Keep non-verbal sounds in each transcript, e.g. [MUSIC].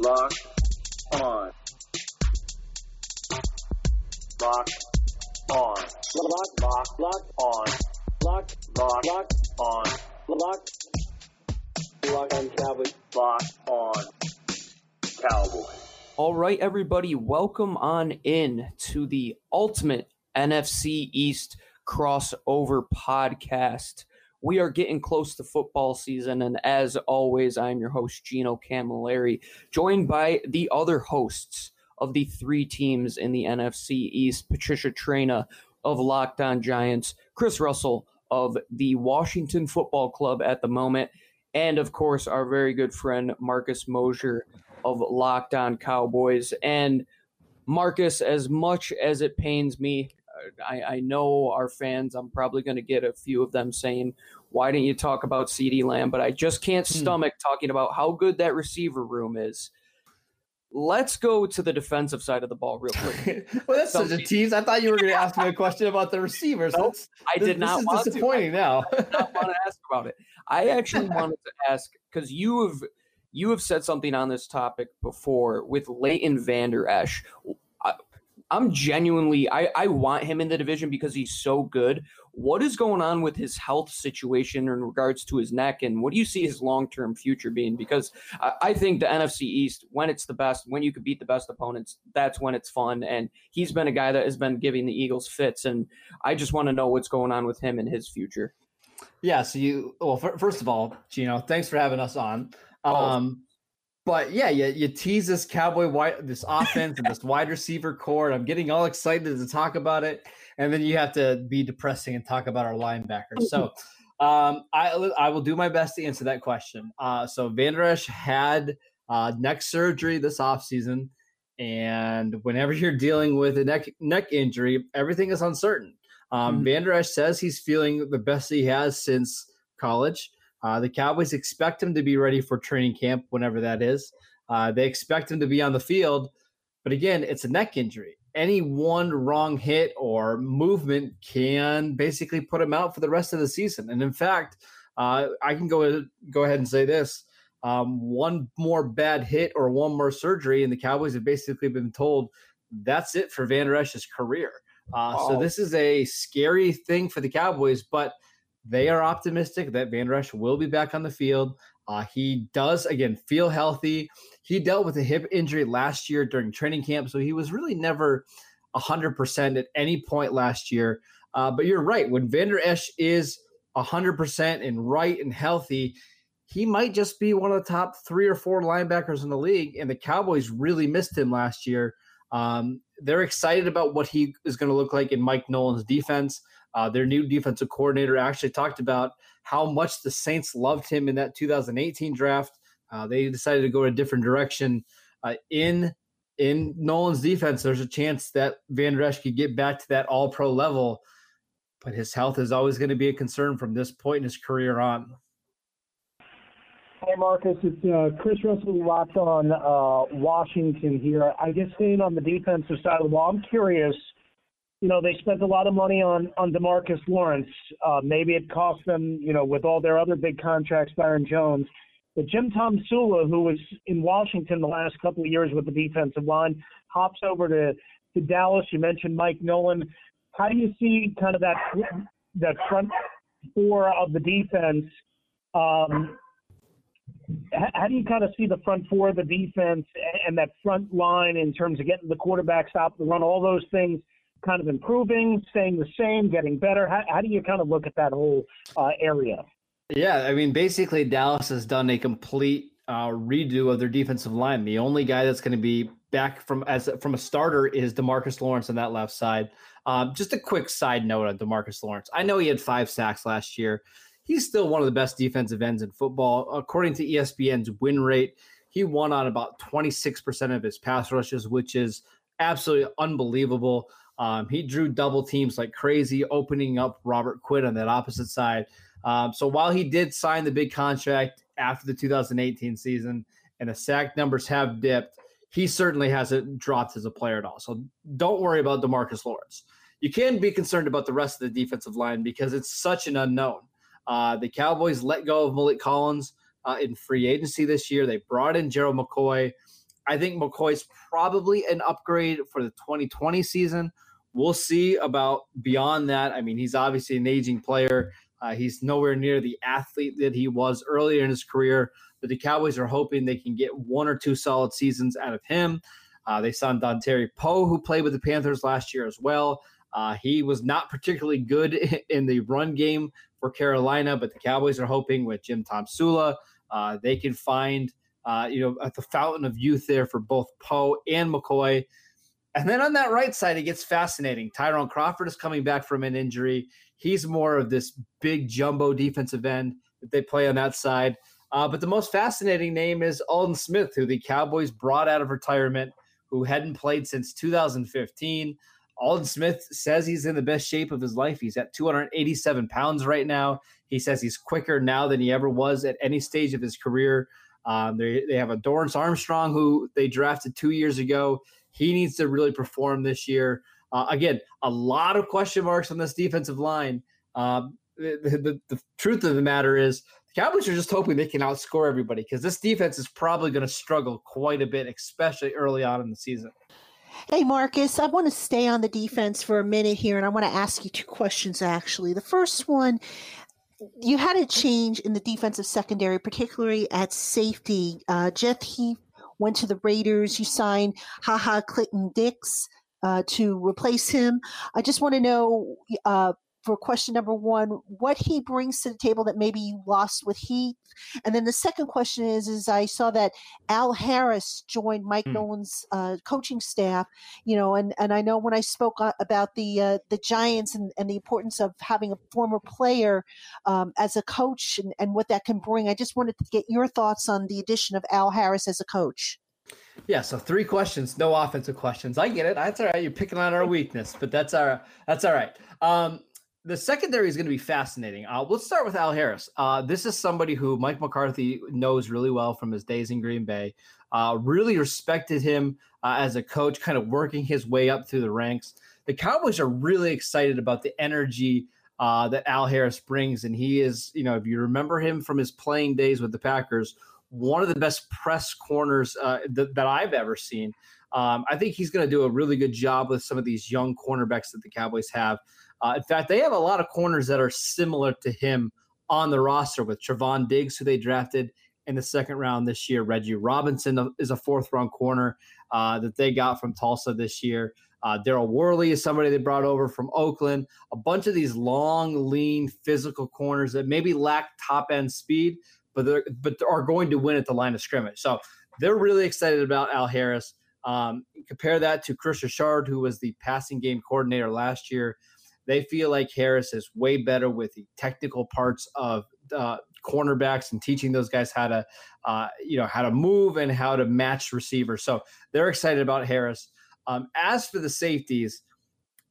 Lock on. Lock on. Lock, lock, lock on. Lock, lock, lock on. Lock, lock on Cowboys. Lock on Cowboys. All right, everybody, welcome on in to the ultimate NFC East crossover podcast. We are getting close to football season, and as always, I'm your host, Gino Camilleri, joined by the other hosts of the three teams in the NFC East Patricia Traina of Locked On Giants, Chris Russell of the Washington Football Club at the moment, and of course, our very good friend, Marcus Mosher of Locked On Cowboys. And Marcus, as much as it pains me I, I know our fans, I'm probably going to get a few of them saying, why didn't you talk about CeeDee Lamb? But I just can't hmm. stomach talking about how good that receiver room is. Let's go to the defensive side of the ball real quick. [LAUGHS] well, that's such a tease. I thought you were going to ask me a question about the receivers. Nope, I did this, not. This is disappointing to. now. I did not want to [LAUGHS] ask about it. I actually wanted to ask because you have you have said something on this topic before with Leighton Vander Esch. I'm genuinely I, I want him in the division because he's so good. What is going on with his health situation in regards to his neck, and what do you see his long term future being? Because I, I, think the NFC East, when it's the best, when you can beat the best opponents, that's when it's fun. And he's been a guy that has been giving the Eagles fits, and I just want to know what's going on with him and his future. Yeah. So you well, first of all, Gino, thanks for having us on. Oh. But yeah, you, you tease this cowboy wide this offense and this wide receiver corps. And I'm getting all excited to talk about it, and then you have to be depressing and talk about our linebackers. So um, I I will do my best to answer that question. Uh, so Vander Esch had uh, neck surgery this offseason, and whenever you're dealing with a neck neck injury, everything is uncertain. Um, mm-hmm. Vander Esch says he's feeling the best he has since college. Uh, the Cowboys expect him to be ready for training camp whenever that is. Uh, they expect him to be on the field, but again, it's a neck injury. Any one wrong hit or movement can basically put him out for the rest of the season. And in fact, uh, I can go go ahead and say this: um, one more bad hit or one more surgery, and the Cowboys have basically been told that's it for Van Esch's career. Uh, oh. So this is a scary thing for the Cowboys, but they are optimistic that Vander Esch will be back on the field. Uh, he does, again, feel healthy. He dealt with a hip injury last year during training camp, so he was really never 100% at any point last year. Uh, but you're right. When Vander Esch is 100% and right and healthy, he might just be one of the top three or four linebackers in the league. And the Cowboys really missed him last year. Um, they're excited about what he is going to look like in Mike Nolan's defense. Uh, their new defensive coordinator actually talked about how much the Saints loved him in that 2018 draft. Uh, they decided to go a different direction. Uh, in in Nolan's defense, there's a chance that Van Esch could get back to that All Pro level, but his health is always going to be a concern from this point in his career on. Hey Marcus, it's uh, Chris Russell locked on uh, Washington here. I guess staying on the defensive side of the ball, I'm curious you know, they spent a lot of money on on Demarcus Lawrence. Uh, maybe it cost them, you know, with all their other big contracts, Byron Jones. But Jim Tomsula, who was in Washington the last couple of years with the defensive line, hops over to to Dallas. You mentioned Mike Nolan. How do you see kind of that that front four of the defense? Um, how do you kind of see the front four of the defense and that front line in terms of getting the quarterback stop the run, all those things? Kind of improving, staying the same, getting better? How, how do you kind of look at that whole uh, area? Yeah, I mean, basically, Dallas has done a complete uh, redo of their defensive line. The only guy that's going to be back from as from a starter is Demarcus Lawrence on that left side. Um, just a quick side note on Demarcus Lawrence. I know he had five sacks last year. He's still one of the best defensive ends in football. According to ESPN's win rate, he won on about 26% of his pass rushes, which is absolutely unbelievable. Um, he drew double teams like crazy, opening up Robert Quinn on that opposite side. Um, so while he did sign the big contract after the 2018 season and the sack numbers have dipped, he certainly hasn't dropped as a player at all. So don't worry about Demarcus Lawrence. You can be concerned about the rest of the defensive line because it's such an unknown. Uh, the Cowboys let go of Maliek Collins uh, in free agency this year. They brought in Gerald McCoy. I think McCoy's probably an upgrade for the 2020 season. We'll see about beyond that. I mean, he's obviously an aging player. Uh, he's nowhere near the athlete that he was earlier in his career. But the Cowboys are hoping they can get one or two solid seasons out of him. Uh, they signed Dontari Poe, who played with the Panthers last year as well. Uh, he was not particularly good [LAUGHS] in the run game for Carolina, but the Cowboys are hoping with Jim Tomsula, uh, they can find uh, you know at the fountain of youth there for both Poe and McCoy. And then on that right side, it gets fascinating. Tyrone Crawford is coming back from an injury. He's more of this big jumbo defensive end that they play on that side. Uh, but the most fascinating name is Aldon Smith, who the Cowboys brought out of retirement, who hadn't played since 2015. Aldon Smith says he's in the best shape of his life. He's at 287 pounds right now. He says he's quicker now than he ever was at any stage of his career. Um, they, they have a Dorance Armstrong who they drafted two years ago. He needs to really perform this year. Uh, again, a lot of question marks on this defensive line. Um, the, the, the, truth of the matter is, the Cowboys are just hoping they can outscore everybody because this defense is probably going to struggle quite a bit, especially early on in the season. Hey, Marcus, I want to stay on the defense for a minute here, and I want to ask you two questions actually. The first one you had a change in the defensive secondary, particularly at safety. Uh, Jeff Heath went to the Raiders. You signed Ha Ha Clinton-Dix uh, to replace him. I just want to know uh, for question number one, what he brings to the table that maybe you lost with Heath. And then the second question is, is I saw that Al Harris joined Mike mm. Nolan's uh, coaching staff, you know, and, and I know when I spoke uh, about the uh, the Giants and, and the importance of having a former player um, as a coach and, and what that can bring, I just wanted to get your thoughts on the addition of Al Harris as a coach. Yeah, so three questions, no offensive questions. I get it. That's all right. You're picking on our weakness, but that's our that's all right. Um, the secondary is going to be fascinating. Uh, let's start with Al Harris. Uh, this is somebody who Mike McCarthy knows really well from his days in Green Bay. Uh, really respected him uh, as a coach, kind of working his way up through the ranks. The Cowboys are really excited about the energy uh, that Al Harris brings, and he is, you know, if you remember him from his playing days with the Packers, one of the best press corners uh, th- that I've ever seen. Um, I think he's going to do a really good job with some of these young cornerbacks that the Cowboys have. Uh, in fact, they have a lot of corners that are similar to him on the roster with Trevon Diggs, who they drafted in the second round this year. Reggie Robinson is a fourth round corner uh, that they got from Tulsa this year. Uh, Daryl Worley is somebody they brought over from Oakland. A bunch of these long, lean, physical corners that maybe lack top end speed, but they're but are going to win at the line of scrimmage. So they're really excited about Al Harris. Um, compare that to Kris Richard, who was the passing game coordinator last year. They feel like Harris is way better with the technical parts of uh, cornerbacks and teaching those guys how to, uh, you know, how to move and how to match receivers. So they're excited about Harris. Um, as for the safeties,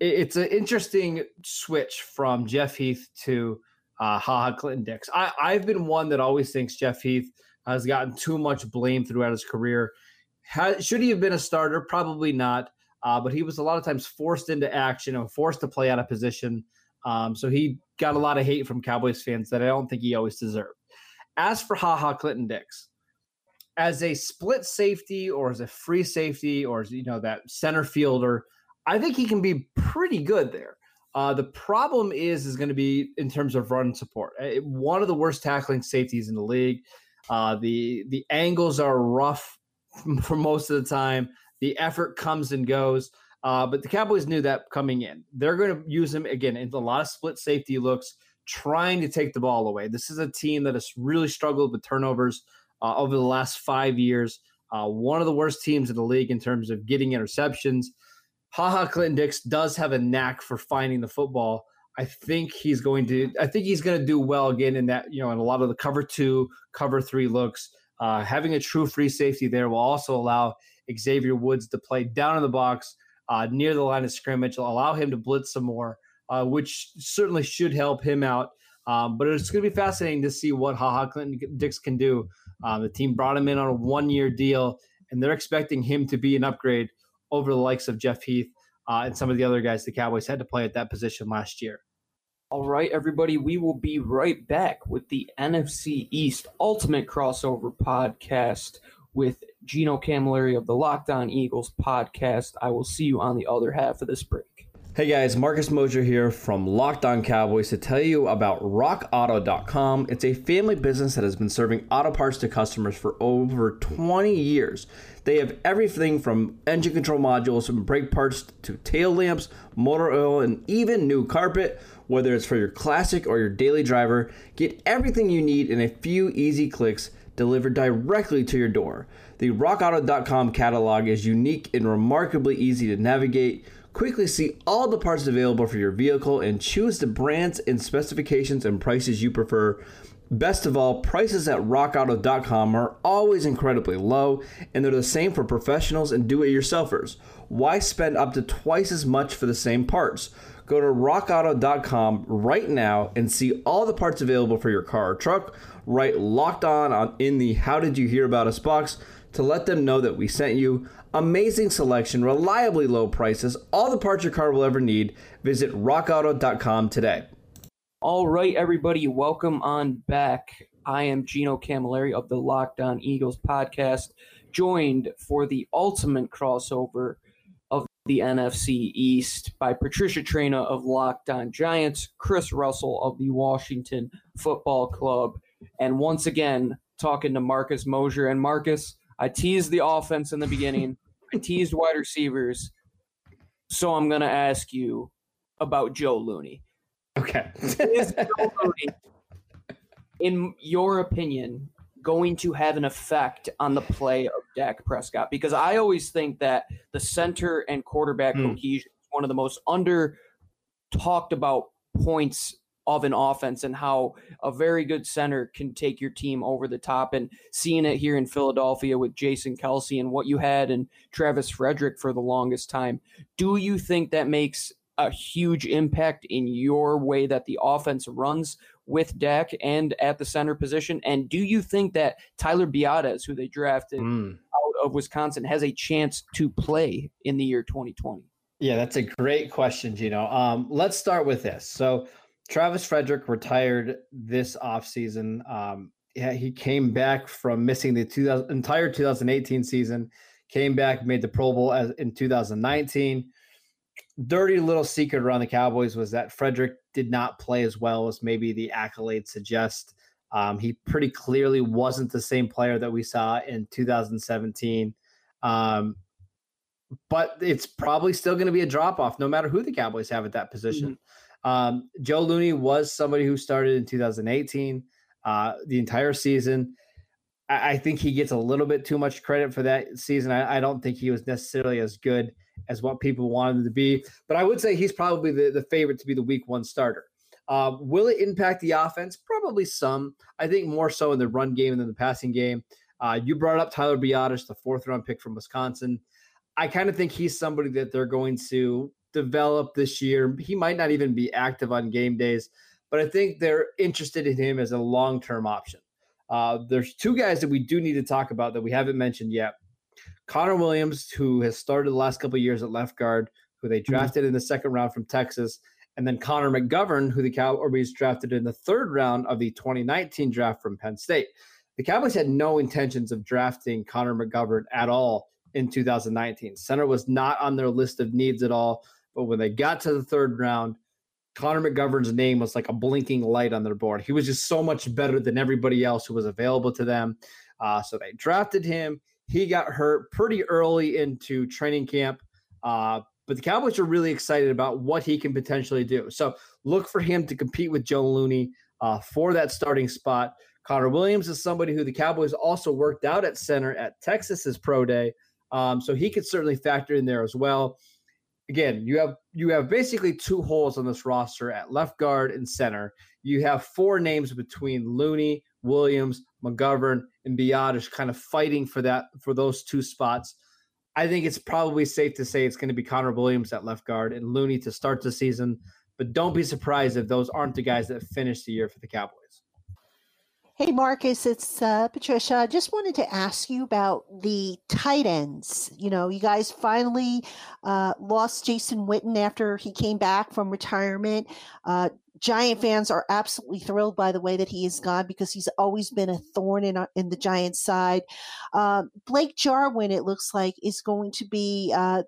it, it's an interesting switch from Jeff Heath to uh, Ha Ha Clinton-Dix. I, I've been one that always thinks Jeff Heath has gotten too much blame throughout his career. should he have been a starter? Probably not uh, but he was a lot of times forced into action and forced to play out of position. Um, so he got a lot of hate from Cowboys fans that I don't think he always deserved. As for Ha Ha Clinton-Dix, as a split safety or as a free safety or as, you know that center fielder, I think he can be pretty good there. Uh, the problem is is going to be in terms of run support. Uh, one of the worst tackling safeties in the league. Uh, the the angles are rough [LAUGHS] for most of the time. The effort comes and goes. Uh, but the Cowboys knew that coming in. They're going to use him again in a lot of split safety looks, trying to take the ball away. This is a team that has really struggled with turnovers uh, over the last five years. Uh, one of the worst teams in the league in terms of getting interceptions. Ha Ha Clinton-Dix does have a knack for finding the football. I think he's going to. I think he's going to do well again in that. You know, in a lot of the cover two, cover three looks. Uh, having a true free safety there will also allow Xavier Woods to play down in the box uh, near the line of scrimmage, allow him to blitz some more, uh, which certainly should help him out. Um, but it's going to be fascinating to see what Ha Ha Clinton-Dix can do. Um, the team brought him in on a one year deal, and they're expecting him to be an upgrade over the likes of Jeff Heath uh, and some of the other guys the Cowboys had to play at that position last year. All right, everybody, we will be right back with the NFC East Ultimate Crossover Podcast with Gino Camilleri of the Locked On Eagles podcast. I will see you on the other half of this break. Hey guys, Marcus Mosher here from Locked On Cowboys to tell you about RockAuto.com. It's a family business that has been serving auto parts to customers for over 20 years. They have everything from engine control modules and brake parts to tail lamps, motor oil, and even new carpet. Whether it's for your classic or your daily driver, get everything you need in a few easy clicks delivered directly to your door. The RockAuto.com catalog is unique and remarkably easy to navigate. Quickly see all the parts available for your vehicle and choose the brands and specifications and prices you prefer. Best of all, prices at rockauto.com are always incredibly low, and they're the same for professionals and do it yourselfers. Why spend up to twice as much for the same parts? Go to rockauto.com right now and see all the parts available for your car or truck. Write locked on in the How Did You Hear About Us box to let them know that we sent you. Amazing selection, reliably low prices, all the parts your car will ever need. Visit rockauto.com today. All right, everybody, welcome on back. I am Gino Camilleri of the Locked On Eagles podcast, joined for the ultimate crossover the NFC East by Patricia Traina of Locked On Giants, Chris Russell of the Washington Football Club, and once again, talking to Marcus Mosher. And Marcus, I teased the offense in the beginning. I teased wide receivers. So I'm going to ask you about Joe Looney. Okay. Is Joe Looney, in your opinion, going to have an effect on the play of Dak Prescott? Because I always think that the center and quarterback Hmm. cohesion is one of the most under talked about points of an offense and how a very good center can take your team over the top and seeing it here in Philadelphia with Jason Kelce and what you had and Travis Frederick for the longest time. Do you think that makes a huge impact in your way that the offense runs with Dak and at the center position? And do you think that Tyler Biadasz, who they drafted Mm. out of Wisconsin, has a chance to play in the year 2020? Yeah, that's a great question, Gino. Um, let's start with this. So, Travis Frederick retired this offseason. Um, yeah, he came back from missing the 2000, entire 2018 season, came back, made the Pro Bowl as, in 2019. Dirty little secret around the Cowboys was that Frederick did not play as well as maybe the accolades suggest. Um, he pretty clearly wasn't the same player that we saw in 2017. Um, but it's probably still going to be a drop off no matter who the Cowboys have at that position. Um, Joe Looney was somebody who started in 2018, uh, the entire season. I, I, think he gets a little bit too much credit for that season. I, I, don't think he was necessarily as good as what people wanted him to be, but I would say he's probably the, the favorite to be the week one starter. Uh, will it impact the offense? Probably some. I think more so in the run game than the passing game. Uh, you brought up Tyler Biadasz, the fourth round pick from Wisconsin. I kind of think he's somebody that they're going to develop this year. He might not even be active on game days, but I think they're interested in him as a long term option. Uh, there's two guys that we do need to talk about that we haven't mentioned yet. Connor Williams, who has started the last couple years at left guard, who they drafted mm-hmm. in the second round from Texas, and then Connor McGovern, who the Cowboys drafted in the third round of the 2019 draft from Penn State. The Cowboys had no intentions of drafting Connor McGovern at all in 2019. Center was not on their list of needs at all. But when they got to the third round, Connor McGovern's name was like a blinking light on their board. He was just so much better than everybody else who was available to them. Uh, so they drafted him. He got hurt pretty early into training camp. Uh, but the Cowboys are really excited about what he can potentially do. So look for him to compete with Joe Looney uh, for that starting spot. Connor Williams is somebody who the Cowboys also worked out at center at Texas's pro day. Um, so he could certainly factor in there as well. Again, you have you have basically two holes on this roster at left guard and center. You have four names between Looney, Williams, McGovern, and Biadasz kind of fighting for that for those two spots. I think it's probably safe to say it's going to be Connor Williams at left guard and Looney to start the season. But don't be surprised if those aren't the guys that finish the year for the Cowboys. Hey, Marcus, it's uh, Patricia. I just wanted to ask you about the tight ends. You know, you guys finally uh, lost Jason Witten after he came back from retirement. Uh, Giant fans are absolutely thrilled by the way that he is gone because he's always been a thorn in in the Giants' side. Uh, Blake Jarwin, it looks like, is going to be. Uh,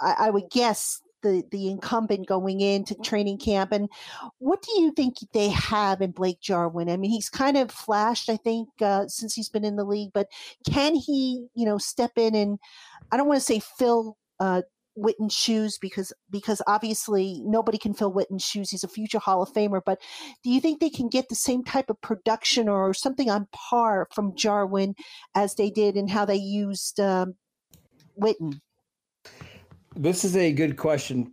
I would guess the the incumbent going into training camp. And what do you think they have in Blake Jarwin? I mean, he's kind of flashed, I think, uh, since he's been in the league. But can he, you know, step in and I don't want to say fill uh, Witten's shoes because because obviously nobody can fill Witten's shoes. He's a future Hall of Famer. But do you think they can get the same type of production or something on par from Jarwin as they did and how they used um, Witten? This is a good question,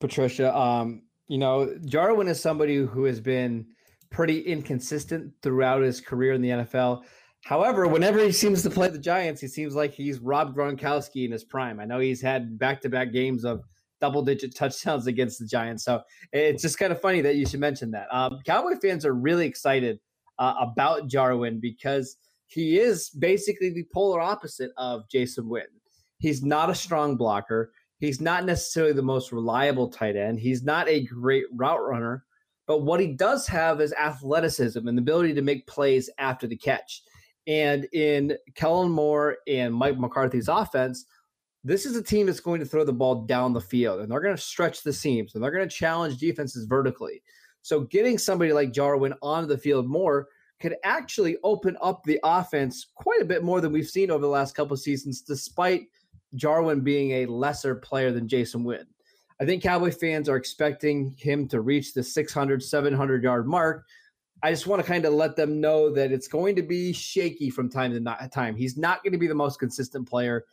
Patricia. Um, you know, Jarwin is somebody who has been pretty inconsistent throughout his career in the NFL. However, whenever he seems to play the Giants, he seems like he's Rob Gronkowski in his prime. I know he's had back-to-back games of double-digit touchdowns [LAUGHS] against the Giants, so it's just kind of funny that you should mention that. Um, Cowboy fans are really excited uh, about Jarwin because he is basically the polar opposite of Jason Witten. He's not a strong blocker. He's not necessarily the most reliable tight end. He's not a great route runner, but what he does have is athleticism and the ability to make plays after the catch. And in Kellen Moore and Mike McCarthy's offense, this is a team that's going to throw the ball down the field and they're going to stretch the seams and they're going to challenge defenses vertically. So getting somebody like Jarwin onto the field more could actually open up the offense quite a bit more than we've seen over the last couple seasons, despite Jarwin being a lesser player than Jason Witten. I think Cowboy fans are expecting him to reach the 600, 700 yard mark. I just want to kind of let them know that it's going to be shaky from time to time. He's not going to be the most consistent player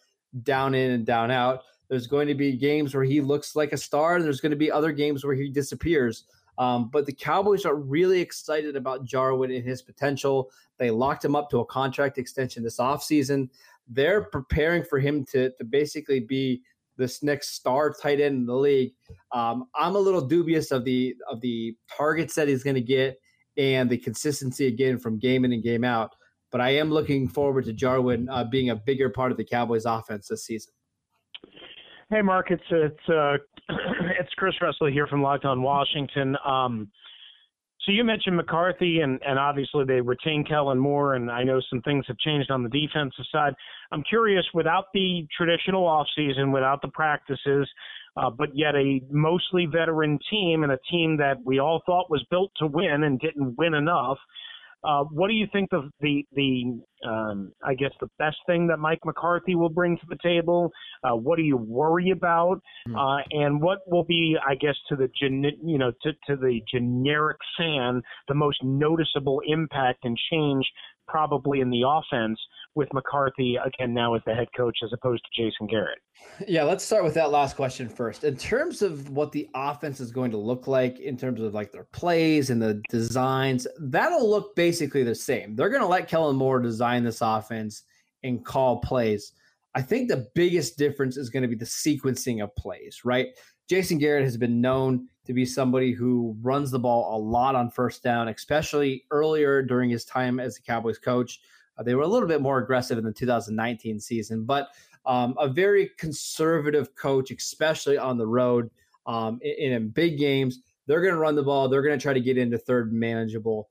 down in and down out. There's going to be games where he looks like a star, and there's going to be other games where he disappears. Um, but the Cowboys are really excited about Jarwin and his potential. They locked him up to a contract extension this offseason they're preparing for him to to basically be this next star tight end in the league. Um, I'm a little dubious of the of the targets that he's going to get and the consistency again from game in and game out. But I am looking forward to Jarwin uh, being a bigger part of the Cowboys' offense this season. Hey, Mark, it's it's uh, [CLEARS THROAT] it's Chris Russell here from Locked On Washington. Um, so you mentioned McCarthy, and, and obviously they retain Kellen Moore, and I know some things have changed on the defensive side. I'm curious, without the traditional offseason, without the practices, uh, but yet a mostly veteran team and a team that we all thought was built to win and didn't win enough – uh, what do you think the the the um, I guess the best thing that Mike McCarthy will bring to the table? Uh, what do you worry about? Hmm. Uh, and what will be, I guess, to the gen- you know to, to the generic fan, the most noticeable impact and change probably in the offense with McCarthy again now as the head coach as opposed to Jason Garrett? Yeah, let's start with that last question first. In terms of what the offense is going to look like in terms of like their plays and the designs, that'll look basically the same. They're going to let Kellen Moore design this offense and call plays. I think the biggest difference is going to be the sequencing of plays, right? Jason Garrett has been known to be somebody who runs the ball a lot on first down, especially earlier during his time as a Cowboys coach. Uh, they were a little bit more aggressive in the 2019 season, but um, a very conservative coach, especially on the road um, in, in big games. They're going to run the ball. They're going to try to get into third manageable.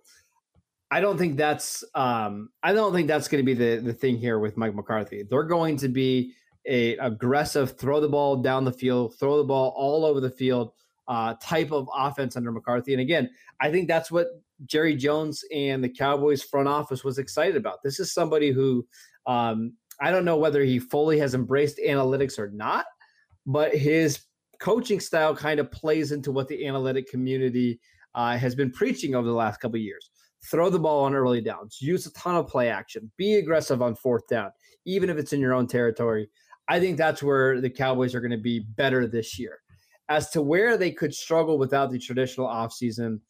I don't think that's um, I don't think that's going to be the the thing here with Mike McCarthy. They're going to be a aggressive, throw the ball down the field, throw the ball all over the field uh, type of offense under McCarthy. And again, I think that's what Jerry Jones and the Cowboys front office was excited about. This is somebody who um, I don't know whether he fully has embraced analytics or not, but his coaching style kind of plays into what the analytic community uh, has been preaching over the last couple years. Throw the ball on early downs, use a ton of play action, be aggressive on fourth down, even if it's in your own territory. I think that's where the Cowboys are going to be better this year. As to where they could struggle without the traditional offseason,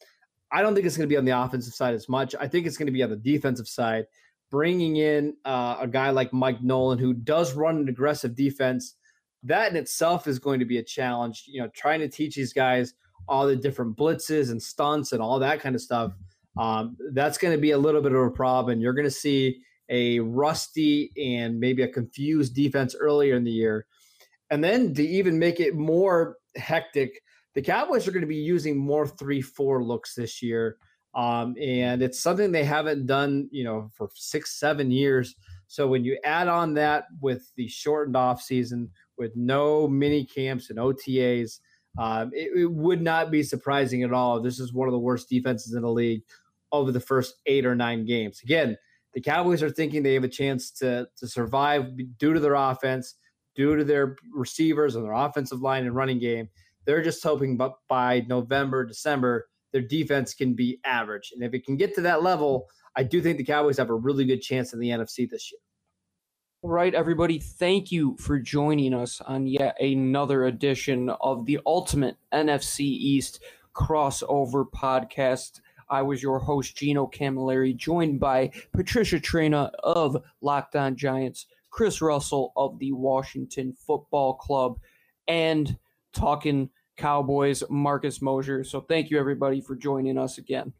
I don't think it's going to be on the offensive side as much. I think it's going to be on the defensive side, bringing in uh, a guy like Mike Nolan who does run an aggressive defense. That in itself is going to be a challenge. You know, trying to teach these guys all the different blitzes and stunts and all that kind of stuff. Um, that's going to be a little bit of a problem. You're going to see a rusty and maybe a confused defense earlier in the year. And then to even make it more hectic, the Cowboys are going to be using more three four looks this year, um, and it's something they haven't done, you know, for six seven years. So when you add on that with the shortened off season, with no mini camps and OTAs, um, it, it, would not be surprising at all. This is one of the worst defenses in the league over the first eight or nine games. Again, the Cowboys are thinking they have a chance to to survive due to their offense, due to their receivers and their offensive line and running game. They're just hoping, but by November, December, their defense can be average. And if it can get to that level, I do think the Cowboys have a really good chance in the NFC this year. All right, everybody, thank you for joining us on yet another edition of the Ultimate NFC East crossover podcast. I was your host, Gino Camilleri, joined by Patricia Traina of Locked On Giants, Chris Russell of the Washington Football Club, and talking Cowboys, Marcus Mosher. So thank you, everybody, for joining us again.